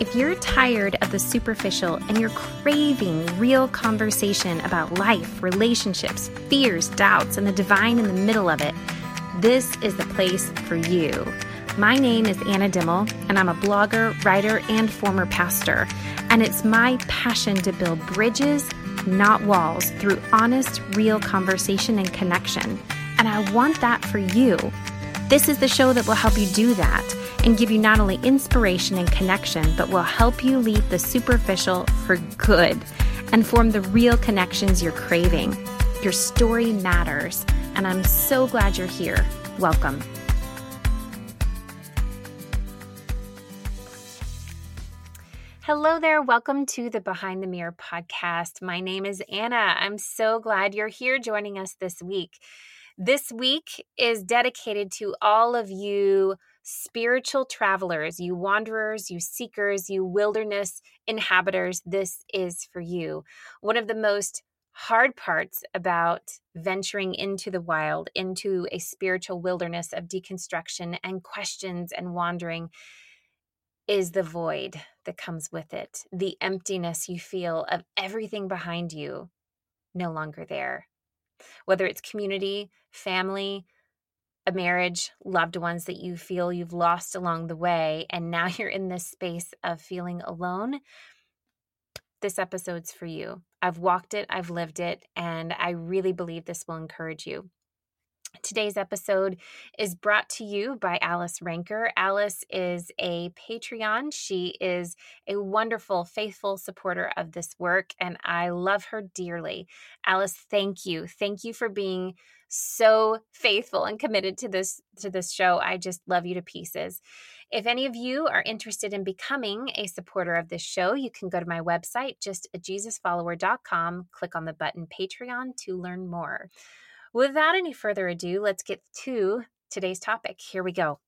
If you're tired of the superficial and you're craving real conversation about life, relationships, fears, doubts, and the divine in the middle of it, this is the place for you. My name is Anna Dimmel, and I'm a blogger, writer, and former pastor. And it's my passion to build bridges, not walls, through honest, real conversation and connection. And I want that for you. This is the show that will help you do that and give you not only inspiration and connection, but will help you leave the superficial for good and form the real connections you're craving. Your story matters, and I'm so glad you're here. Welcome. Hello there. Welcome to the Behind the Mirror podcast. My name is Anna. I'm so glad you're here joining us this week. This week is dedicated to all of you spiritual travelers, you wanderers, you seekers, you wilderness inhabitants, this is for you. One of the most hard parts about venturing into the wild, into a spiritual wilderness of deconstruction and questions and wandering is the void that comes with it, the emptiness you feel of everything behind you no longer there. Whether it's community, family, a marriage, loved ones that you feel you've lost along the way, and now you're in this space of feeling alone, this episode's for you. I've walked it, I've lived it, and I really believe this will encourage you. Today's episode is brought to you by Alice Ranker. Alice is a Patreon. She is a wonderful, faithful supporter of this work, and I love her dearly. Alice, thank you. Thank you for being so faithful and committed to this to this show. I just love you to pieces. If any of you are interested in becoming a supporter of this show, you can go to my website, just a jesusfollower.com, click on the button Patreon to learn more. Without any further ado, let's get to today's topic. Here we go.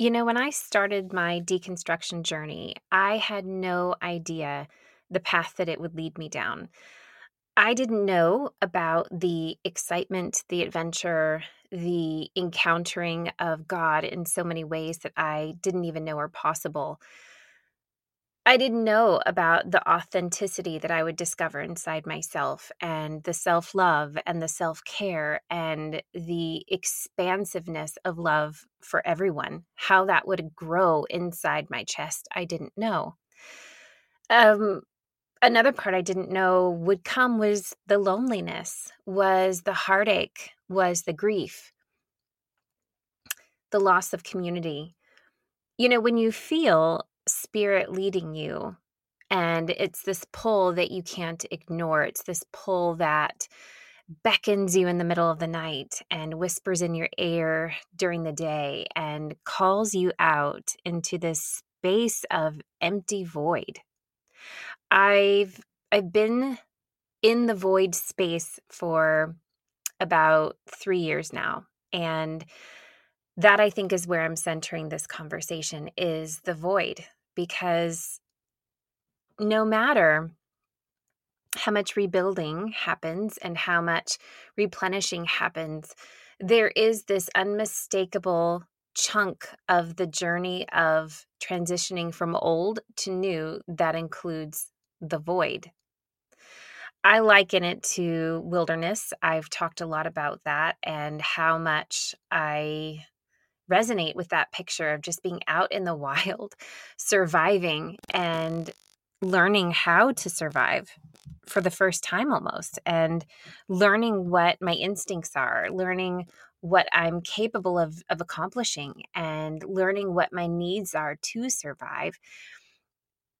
You know, when I started my deconstruction journey, I had no idea the path that it would lead me down. I didn't know about the excitement, the adventure, the encountering of God in so many ways that I didn't even know were possible. I didn't know about the authenticity that I would discover inside myself and the self love and the self care and the expansiveness of love for everyone, how that would grow inside my chest. I didn't know. Um, another part I didn't know would come was the loneliness, was the heartache, was the grief, the loss of community. You know, when you feel spirit leading you. And it's this pull that you can't ignore. It's this pull that beckons you in the middle of the night and whispers in your ear during the day and calls you out into this space of empty void. I've I've been in the void space for about 3 years now and that I think is where I'm centering this conversation is the void because no matter how much rebuilding happens and how much replenishing happens, there is this unmistakable chunk of the journey of transitioning from old to new that includes the void. I liken it to wilderness. I've talked a lot about that and how much I resonate with that picture of just being out in the wild, surviving and learning how to survive for the first time almost and learning what my instincts are, learning what I'm capable of of accomplishing and learning what my needs are to survive.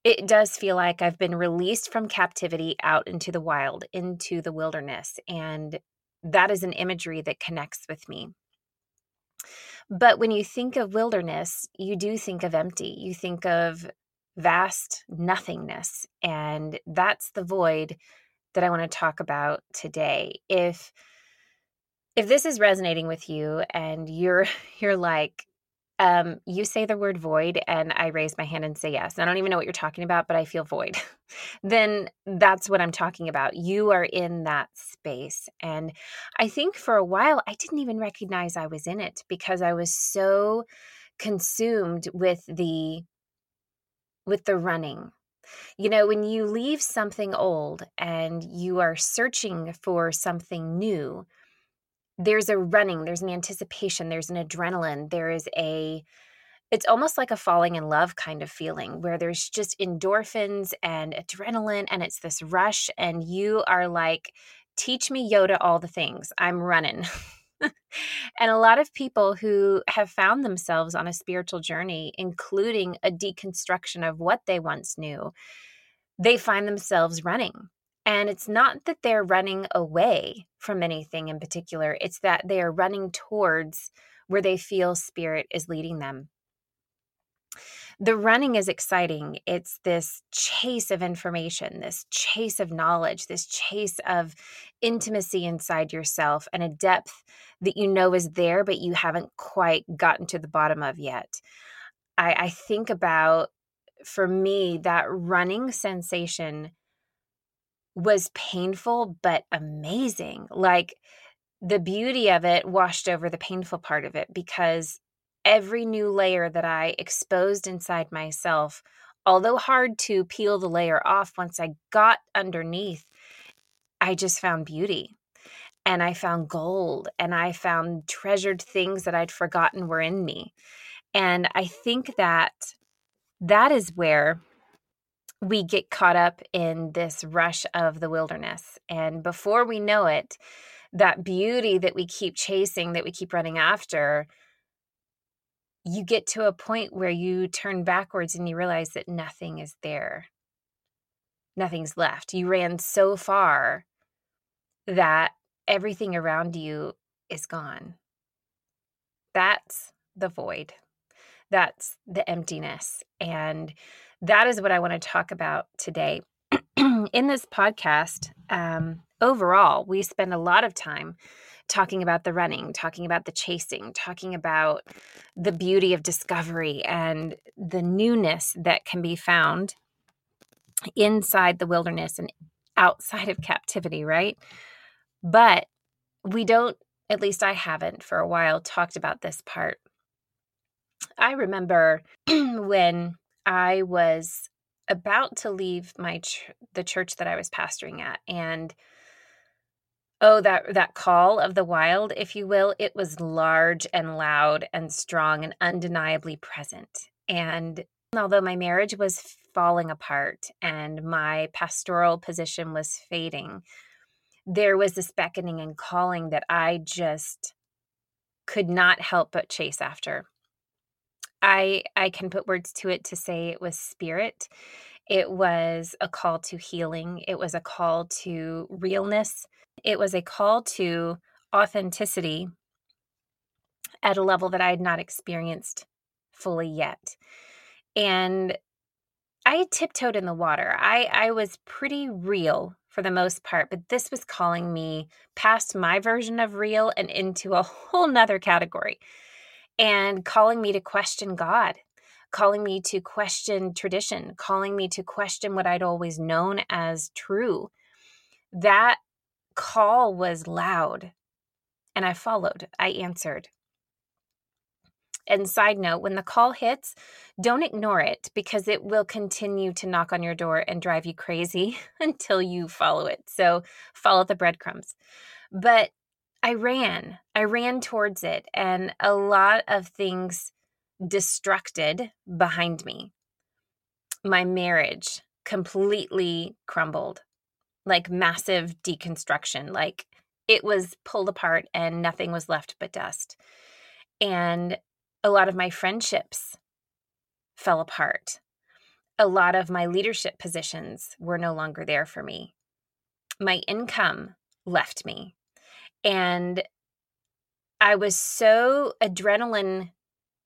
It does feel like I've been released from captivity out into the wild, into the wilderness and that is an imagery that connects with me. But when you think of wilderness, you do think of empty. You think of vast nothingness. And that's the void that I want to talk about today. If if this is resonating with you and you're you're like um, you say the word void and I raise my hand and say yes. I don't even know what you're talking about, but I feel void. then that's what I'm talking about. You are in that space. And I think for a while, I didn't even recognize I was in it because I was so consumed with the with the running you know when you leave something old and you are searching for something new there's a running, there's an anticipation, there's an adrenaline, there is a it's almost like a falling in love kind of feeling where there's just endorphins and adrenaline and it's this rush and you are like teach me Yoda all the things. I'm running. and a lot of people who have found themselves on a spiritual journey, including a deconstruction of what they once knew, they find themselves running. And it's not that they're running away from anything in particular, it's that they are running towards where they feel spirit is leading them. The running is exciting. It's this chase of information, this chase of knowledge, this chase of intimacy inside yourself and a depth that you know is there, but you haven't quite gotten to the bottom of yet. I, I think about, for me, that running sensation was painful but amazing. Like the beauty of it washed over the painful part of it because every new layer that I exposed inside myself, although hard to peel the layer off once I got underneath, I just found beauty. And I found gold and I found treasured things that I'd forgotten were in me. And I think that that is where we get caught up in this rush of the wilderness. And before we know it, that beauty that we keep chasing, that we keep running after, you get to a point where you turn backwards and you realize that nothing is there. Nothing's left. You ran so far that everything around you is gone. That's the void. That's the emptiness. And that is what I want to talk about today. In this podcast, um, overall, we spend a lot of time talking about the running, talking about the chasing, talking about the beauty of discovery and the newness that can be found inside the wilderness and outside of captivity, right? But we don't, at least I haven't for a while, talked about this part. I remember when I was about to leave my ch- the church that I was pastoring at and oh that that call of the wild if you will it was large and loud and strong and undeniably present. And although my marriage was falling apart and my pastoral position was fading there was this beckoning and calling that I just could not help but chase after I I can put words to it to say it was spirit. It was a call to healing. It was a call to realness. It was a call to authenticity at a level that I had not experienced fully yet. And I tiptoed in the water. I, I was pretty real for the most part, but this was calling me past my version of real and into a whole nother category and calling me to question God, calling me to question tradition, calling me to question what I'd always known as true. That call was loud, and I followed, I answered. And side note, when the call hits, don't ignore it because it will continue to knock on your door and drive you crazy until you follow it. So follow the breadcrumbs. But I ran. I ran towards it, and a lot of things destructed behind me. My marriage completely crumbled, like massive deconstruction. Like it was pulled apart, and nothing was left but dust. And a lot of my friendships fell apart. A lot of my leadership positions were no longer there for me. My income left me and I was so adrenaline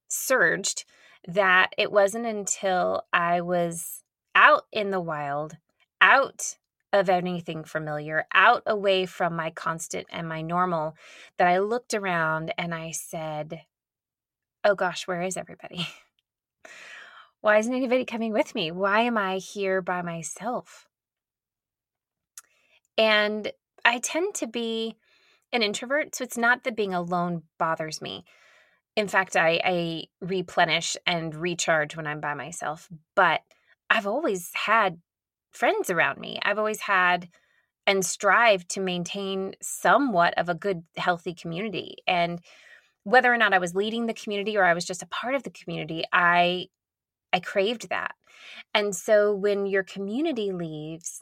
surged that it wasn't until I was out in the wild, out of anything familiar, out away from my constant and my normal, that I looked around and I said, Oh gosh, where is everybody? Why isn't anybody coming with me? Why am I here by myself? And I tend to be an introvert, so it's not that being alone bothers me. In fact, I, I replenish and recharge when I'm by myself, but I've always had friends around me. I've always had and strive to maintain somewhat of a good, healthy community. And whether or not I was leading the community or I was just a part of the community, I I craved that. And so when your community leaves,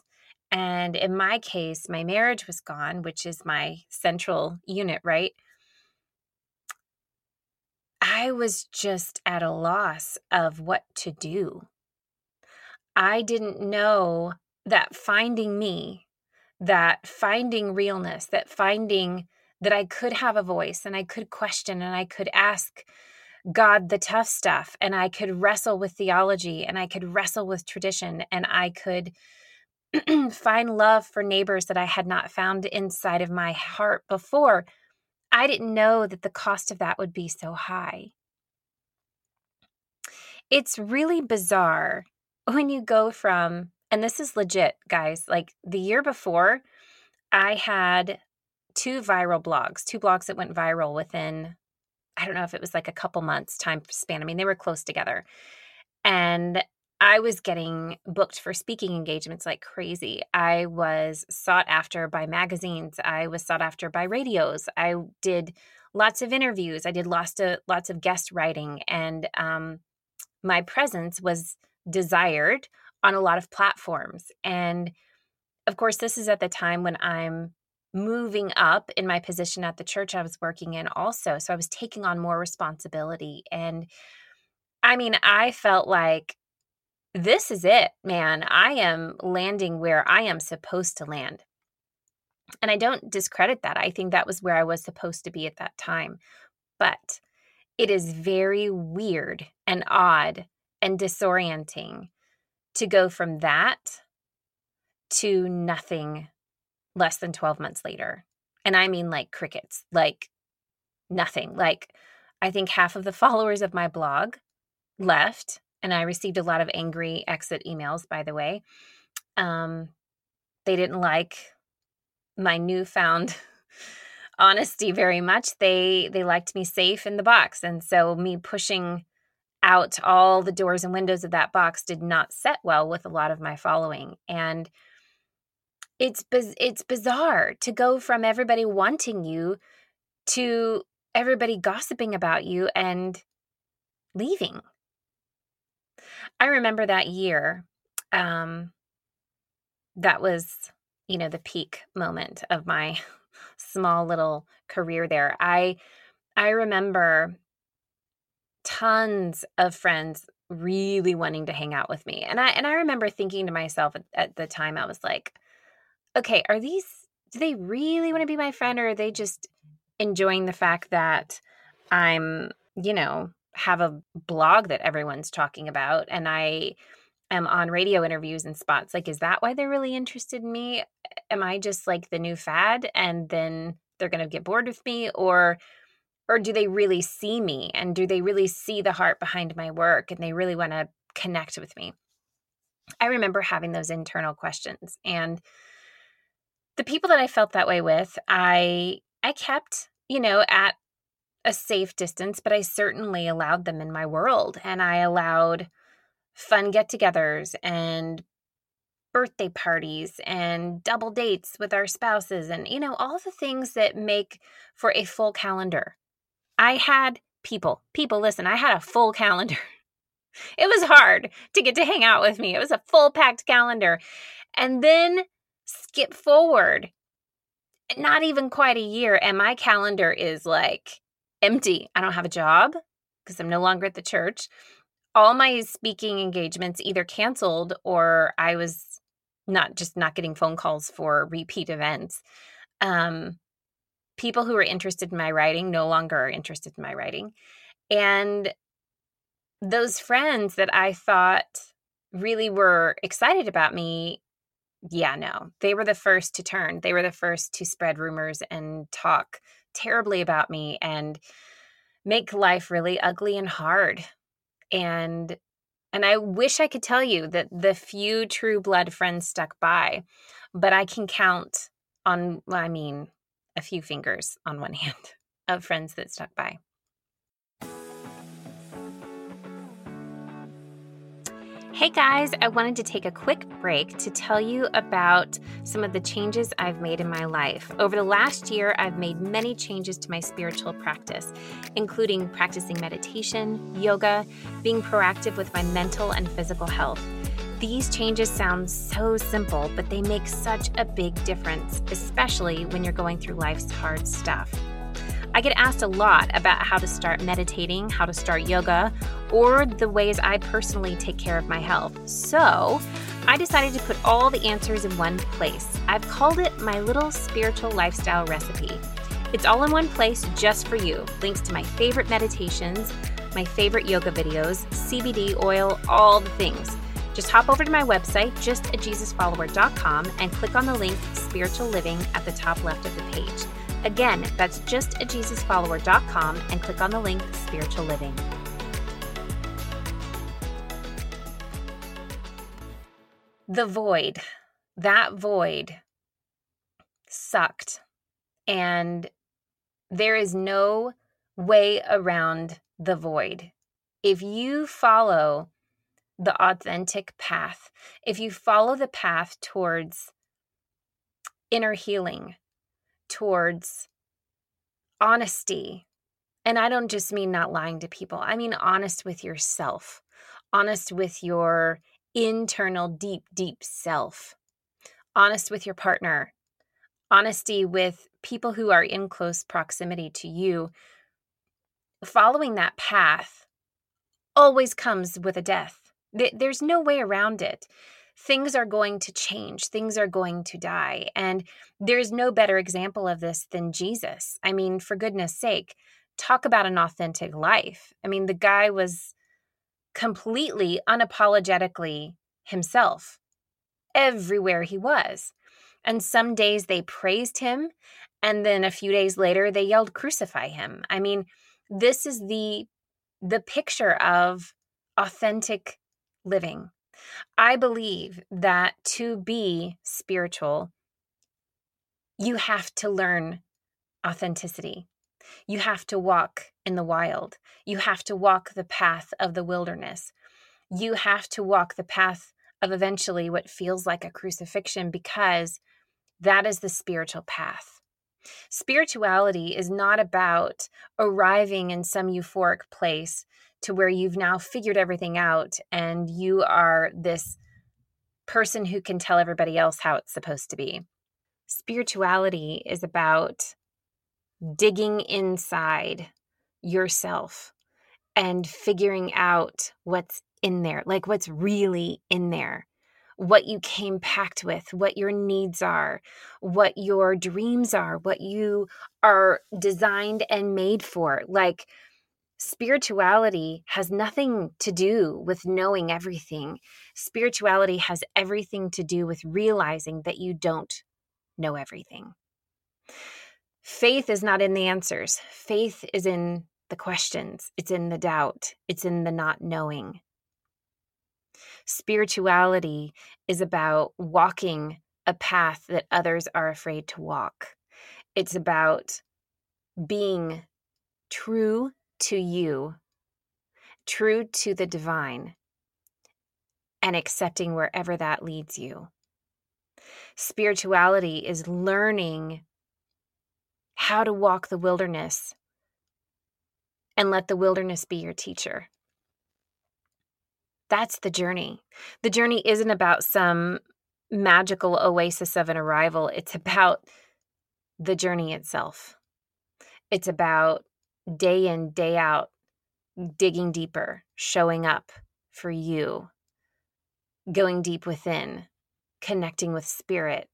and in my case, my marriage was gone, which is my central unit, right? I was just at a loss of what to do. I didn't know that finding me, that finding realness, that finding that I could have a voice and I could question and I could ask God the tough stuff and I could wrestle with theology and I could wrestle with tradition and I could find love for neighbors that I had not found inside of my heart before. I didn't know that the cost of that would be so high. It's really bizarre when you go from, and this is legit, guys, like the year before, I had two viral blogs, two blogs that went viral within, I don't know if it was like a couple months time span. I mean, they were close together. And I was getting booked for speaking engagements like crazy. I was sought after by magazines. I was sought after by radios. I did lots of interviews. I did lots of lots of guest writing, and um, my presence was desired on a lot of platforms. And of course, this is at the time when I'm moving up in my position at the church I was working in, also. So I was taking on more responsibility, and I mean, I felt like this is it, man. I am landing where I am supposed to land. And I don't discredit that. I think that was where I was supposed to be at that time. But it is very weird and odd and disorienting to go from that to nothing less than 12 months later. And I mean like crickets, like nothing. Like I think half of the followers of my blog left and I received a lot of angry exit emails, by the way. Um, they didn't like my newfound honesty very much. They they liked me safe in the box, and so me pushing out all the doors and windows of that box did not set well with a lot of my following, and it's it's bizarre to go from everybody wanting you to everybody gossiping about you and leaving I remember that year. Um, that was, you know, the peak moment of my small little career there. I I remember tons of friends really wanting to hang out with me. And I and I remember thinking to myself at, at the time I was like, okay, are these do they really want to be my friend or are they just enjoying the fact that I'm, you know, have a blog that everyone's talking about and I am on radio interviews and spots. Like, is that why they're really interested in me? Am I just like the new fad and then they're going to get bored with me or or do they really see me and do they really see the heart behind my work and they really want to connect with me? I remember having those internal questions and the people that I felt that way with, I I kept, you know, at a safe distance, but I certainly allowed them in my world and I allowed fun get togethers and birthday parties and double dates with our spouses and, you know, all the things that make for a full calendar. I had people, people, listen, I had a full calendar. it was hard to get to hang out with me. It was a full packed calendar. And then skip forward, not even quite a year, and my calendar is like empty. I don't have a job because I'm no longer at the church. All my speaking engagements either canceled or I was not just not getting phone calls for repeat events. Um, people who were interested in my writing no longer are interested in my writing. And those friends that I thought really were excited about me, yeah, no, they were the first to turn. They were the first to spread rumors and talk terribly about me and make life really ugly and hard. And and I wish I could tell you that the few true blood friends stuck by, but I can count on I mean a few fingers on one hand of friends that stuck by. Hey guys, I wanted to take a quick break to tell you about some of the changes I've made in my life. Over the last year, I've made many changes to my spiritual practice, including practicing meditation, yoga, being proactive with my mental and physical health. These changes sound so simple, but they make such a big difference, especially when you're going through life's hard stuff. I get asked a lot about how to start meditating, how to start yoga, or the ways I personally take care of my health. So, I decided to put all the answers in one place. I've called it my little spiritual lifestyle recipe. It's all in one place just for you. Links to my favorite meditations, my favorite yoga videos, CBD oil, all the things. Just hop over to my website, justajesusfollower.com, and click on the link Spiritual Living at the top left of the page. Again, that's just justajesusfollower.com and click on the link Spiritual Living. The void, that void sucked. And there is no way around the void. If you follow the authentic path, if you follow the path towards inner healing, towards honesty. And I don't just mean not lying to people, I mean honest with yourself, honest with your internal, deep, deep self, honest with your partner, honesty with people who are in close proximity to you. Following that path always comes with a death. There's no way around it things are going to change, things are going to die. And there's no better example of this than Jesus. I mean, for goodness sake, talk about an authentic life. I mean, the guy was completely unapologetically himself everywhere he was. And some days they praised him, and then a few days later they yelled, Crucify him. I mean, this is the the picture of authentic living I believe that to be spiritual, you have to learn authenticity. You have to walk in the wild. You have to walk the path of the wilderness. You have to walk the path of eventually what feels like a crucifixion because that is the spiritual path. Spirituality is not about arriving in some euphoric place to where you've now figured everything out and you are this person who can tell everybody else how it's supposed to be. Spirituality is about digging inside yourself and figuring out what's in there, like what's really in there, what you came packed with, what your needs are, what your dreams are, what you are designed and made for. Like, spirituality has nothing to do with knowing everything. Spirituality has everything to do with realizing that you don't know everything. Faith is not in the answers, faith is in the questions, it's in the doubt, it's in the not knowing. Spirituality is about walking a path that others are afraid to walk. It's about being true to you, true to the divine, and accepting wherever that leads you. Spirituality is learning how to walk the wilderness and let the wilderness be your teacher. That's the journey. The journey isn't about some magical oasis of an arrival, it's about the journey itself. It's about day in, day out, digging deeper, showing up for you, going deep within, connecting with spirit,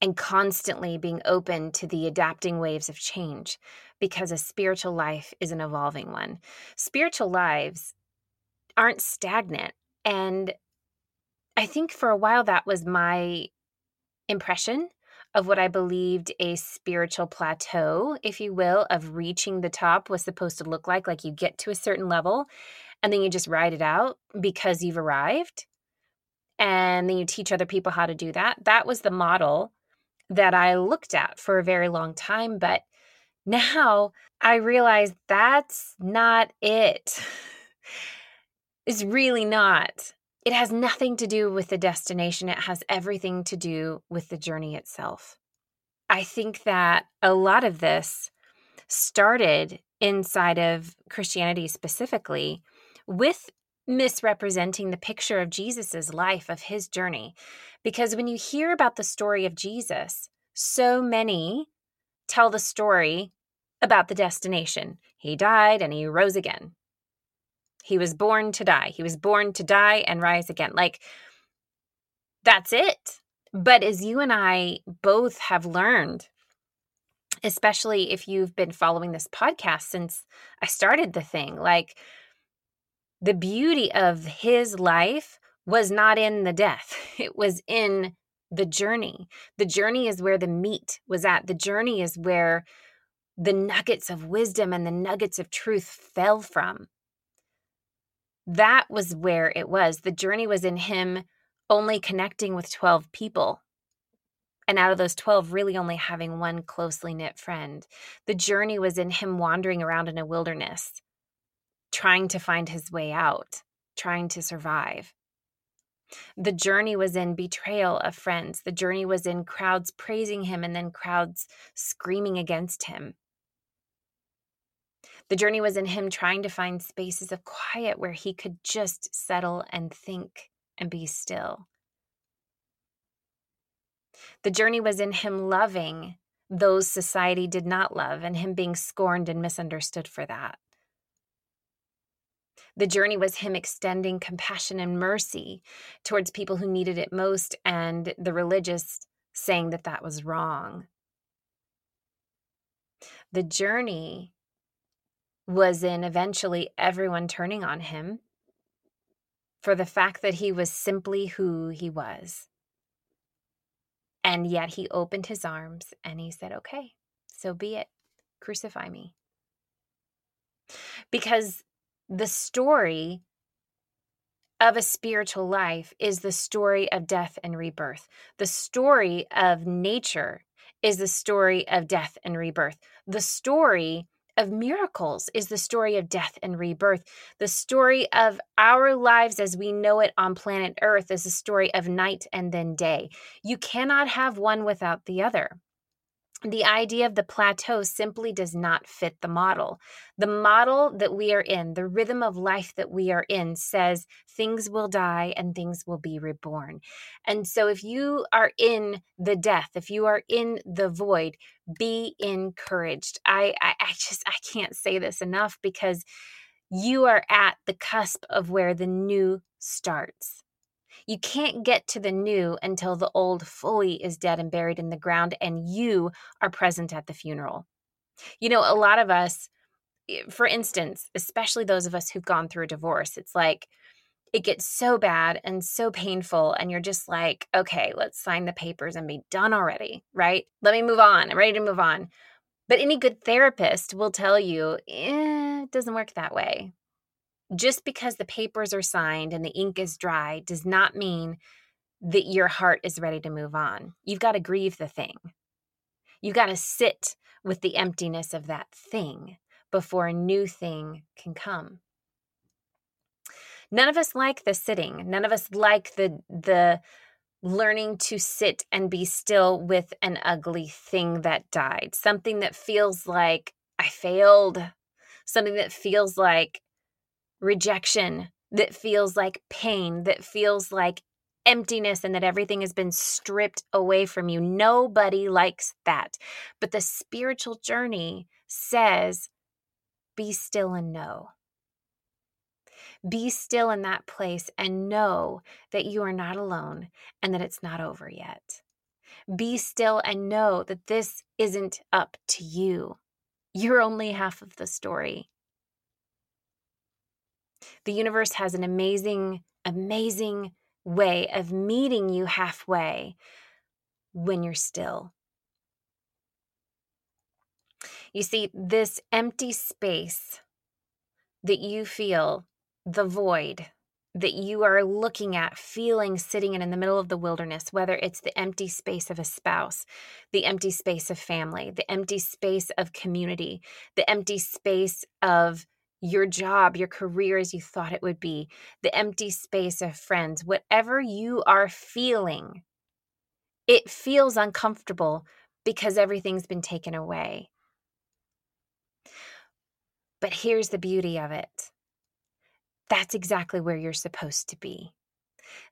and constantly being open to the adapting waves of change because a spiritual life is an evolving one. Spiritual lives aren't stagnant. And I think for a while that was my impression of what I believed a spiritual plateau, if you will, of reaching the top was supposed to look like. Like you get to a certain level and then you just ride it out because you've arrived. And then you teach other people how to do that. That was the model that I looked at for a very long time. But now I realize that's not it. it's really not. It has nothing to do with the destination, it has everything to do with the journey itself. I think that a lot of this started inside of Christianity specifically with misrepresenting the picture of Jesus's life, of his journey. Because when you hear about the story of Jesus, so many tell the story about the destination. He died and he rose again. He was born to die. He was born to die and rise again. Like, that's it. But as you and I both have learned, especially if you've been following this podcast since I started the thing, like the beauty of his life was not in the death, it was in the journey. The journey is where the meat was at, the journey is where the nuggets of wisdom and the nuggets of truth fell from that was where it was. The journey was in him only connecting with 12 people. And out of those 12, really only having one closely knit friend. The journey was in him wandering around in a wilderness, trying to find his way out, trying to survive. The journey was in betrayal of friends. The journey was in crowds praising him and then crowds screaming against him. The journey was in him trying to find spaces of quiet where he could just settle and think and be still. The journey was in him loving those society did not love and him being scorned and misunderstood for that. The journey was him extending compassion and mercy towards people who needed it most, and the religious saying that that was wrong. The journey was in eventually everyone turning on him for the fact that he was simply who he was. And yet he opened his arms and he said, Okay, so be it. Crucify me. Because the story of a spiritual life is the story of death and rebirth. The story of nature is the story of death and rebirth. The story of miracles is the story of death and rebirth. The story of our lives as we know it on planet Earth is a story of night and then day. You cannot have one without the other the idea of the plateau simply does not fit the model. The model that we are in, the rhythm of life that we are in, says things will die and things will be reborn. And so, if you are in the death, if you are in the void, be encouraged. I, I, I just, I can't say this enough because you are at the cusp of where the new starts. You can't get to the new until the old fully is dead and buried in the ground and you are present at the funeral. You know, a lot of us, eh, for instance, especially those of us who've gone through a divorce, it's like, it gets so bad and so painful and you're just like okay let's sign the papers and be done already right? Let me move on. I'm ready to move on. But any good therapist will tell you eh, it doesn't work that way just because the papers are signed and the ink is dry does not mean that your heart is ready to move on. You've got to grieve the thing. You've got to sit with the emptiness of that thing before a new thing can come. None of us like the sitting. None of us like the the learning to sit and be still with an ugly thing that died. Something that feels like I failed. Something that feels like rejection that feels like pain, that feels like emptiness, and that everything has been stripped away from you. Nobody likes that. But the spiritual journey says, be still and know. Be still in that place and know that you are not alone and that it's not over yet. Be still and know that this isn't up to you. You're only half of the story. The universe has an amazing, amazing way of meeting you halfway when you're still. You see, this empty space that you feel, the void that you are looking at, feeling, sitting in, in the middle of the wilderness, whether it's the empty space of a spouse, the empty space of family, the empty space of community, the empty space of your job, your career as you thought it would be, the empty space of friends, whatever you are feeling, it feels uncomfortable because everything's been taken away. But here's the beauty of it that's exactly where you're supposed to be.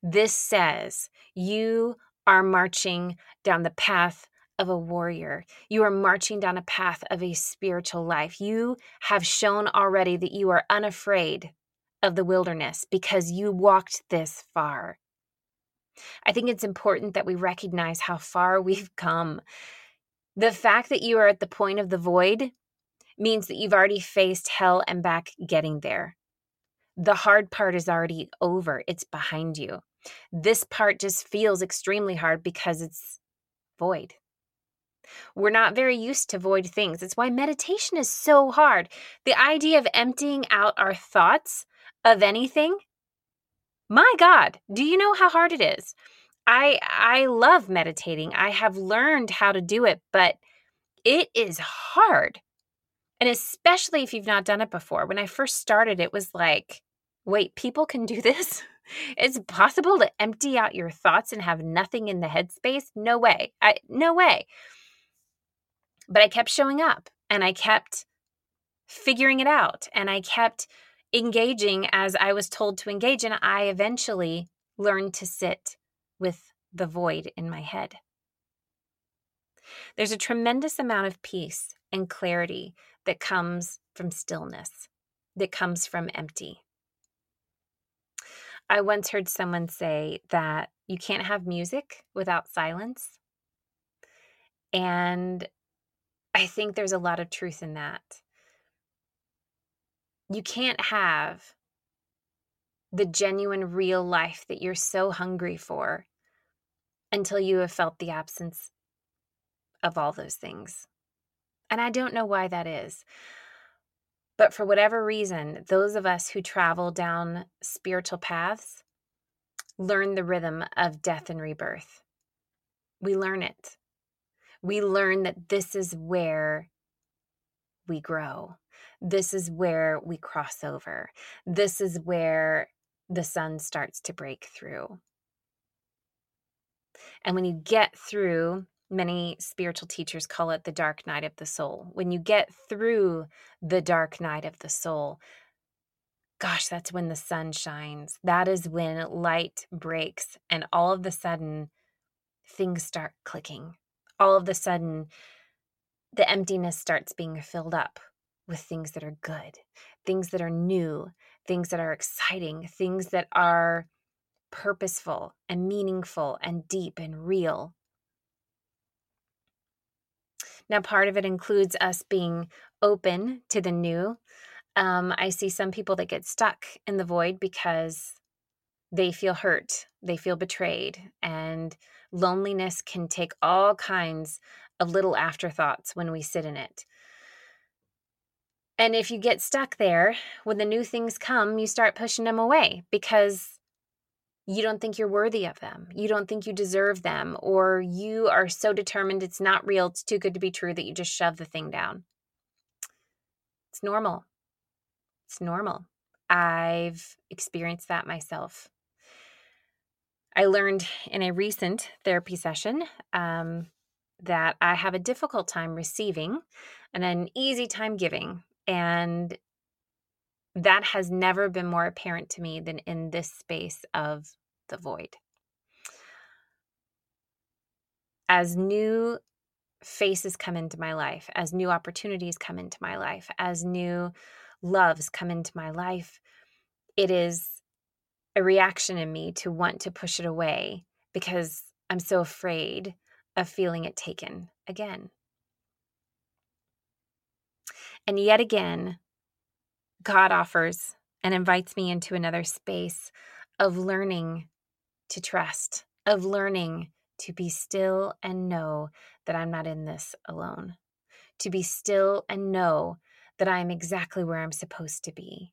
This says you are marching down the path of a warrior. You are marching down a path of a spiritual life. You have shown already that you are unafraid of the wilderness because you walked this far. I think it's important that we recognize how far we've come. The fact that you are at the point of the void means that you've already faced hell and back getting there. The hard part is already over, it's behind you. This part just feels extremely hard because it's void. We're not very used to void things. It's why meditation is so hard. The idea of emptying out our thoughts of anything, my God, do you know how hard it is? I I love meditating. I have learned how to do it, but it is hard. And especially if you've not done it before. When I first started, it was like, wait, people can do this? It's possible to empty out your thoughts and have nothing in the headspace? No way. I no way. But I kept showing up and I kept figuring it out and I kept engaging as I was told to engage and I eventually learned to sit with the void in my head. There's a tremendous amount of peace and clarity that comes from stillness, that comes from empty. I once heard someone say that you can't have music without silence. And I think there's a lot of truth in that. You can't have the genuine real life that you're so hungry for until you have felt the absence of all those things. And I don't know why that is. But for whatever reason, those of us who travel down spiritual paths learn the rhythm of death and rebirth. We learn it. We learn that this is where we grow. This is where we cross over. This is where the sun starts to break through. And when you get through many spiritual teachers call it the dark night of the soul. When you get through the dark night of the soul, gosh, that's when the sun shines. That is when light breaks, and all of a sudden, things start clicking. All of a sudden, the emptiness starts being filled up with things that are good, things that are new, things that are exciting, things that are purposeful and meaningful and deep and real. Now, part of it includes us being open to the new. Um, I see some people that get stuck in the void because they feel hurt, they feel betrayed, and loneliness can take all kinds of little afterthoughts when we sit in it. And if you get stuck there, when the new things come, you start pushing them away because you don't think you're worthy of them. You don't think you deserve them, or you are so determined it's not real, it's too good to be true that you just shove the thing down. It's normal. It's normal. I've experienced that myself. I learned in a recent therapy session um, that I have a difficult time receiving and an easy time giving. And that has never been more apparent to me than in this space of the void. As new faces come into my life, as new opportunities come into my life, as new loves come into my life, it is a reaction in me to want to push it away because I'm so afraid of feeling it taken again. And yet again, God offers and invites me into another space of learning to trust, of learning to be still and know that I'm not in this alone, to be still and know that I'm exactly where I'm supposed to be,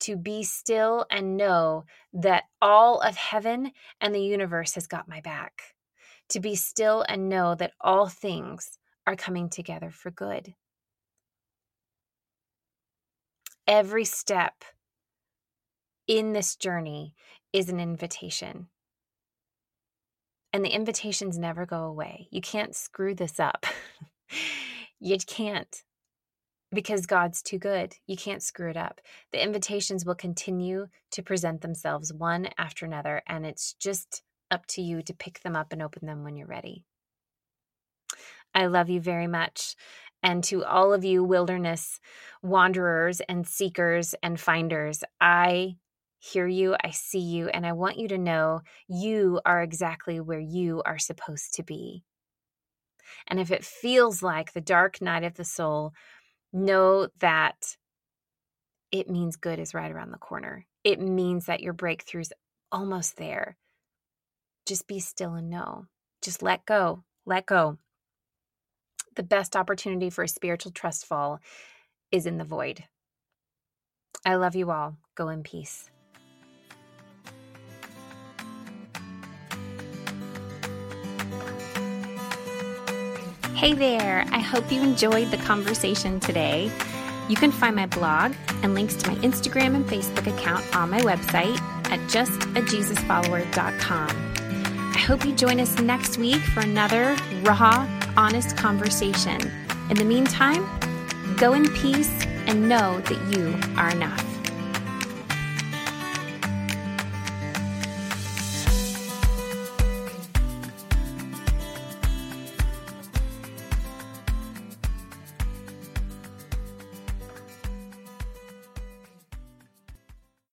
to be still and know that all of heaven and the universe has got my back, to be still and know that all things are coming together for good. Every step in this journey is an invitation. And the invitations never go away. You can't screw this up. you can't because God's too good. You can't screw it up. The invitations will continue to present themselves one after another, and it's just up to you to pick them up and open them when you're ready. I love you very much. And to all of you wilderness wanderers and seekers and finders, I hear you, I see you, and I want you to know you are exactly where you are supposed to be. And if it feels like the dark night of the soul, know that it means good is right around the corner. It means that your breakthrough's almost there. Just be still and know. Just let go. Let go. The best opportunity for a spiritual trust fall is in the void. I love you all. Go in peace. Hey there! I hope you enjoyed the conversation today. You can find my blog and links to my Instagram and Facebook account on my website at justajesusfollower.com. I hope you join us next week for another raw, honest conversation. In the meantime, go in peace and know that you are enough.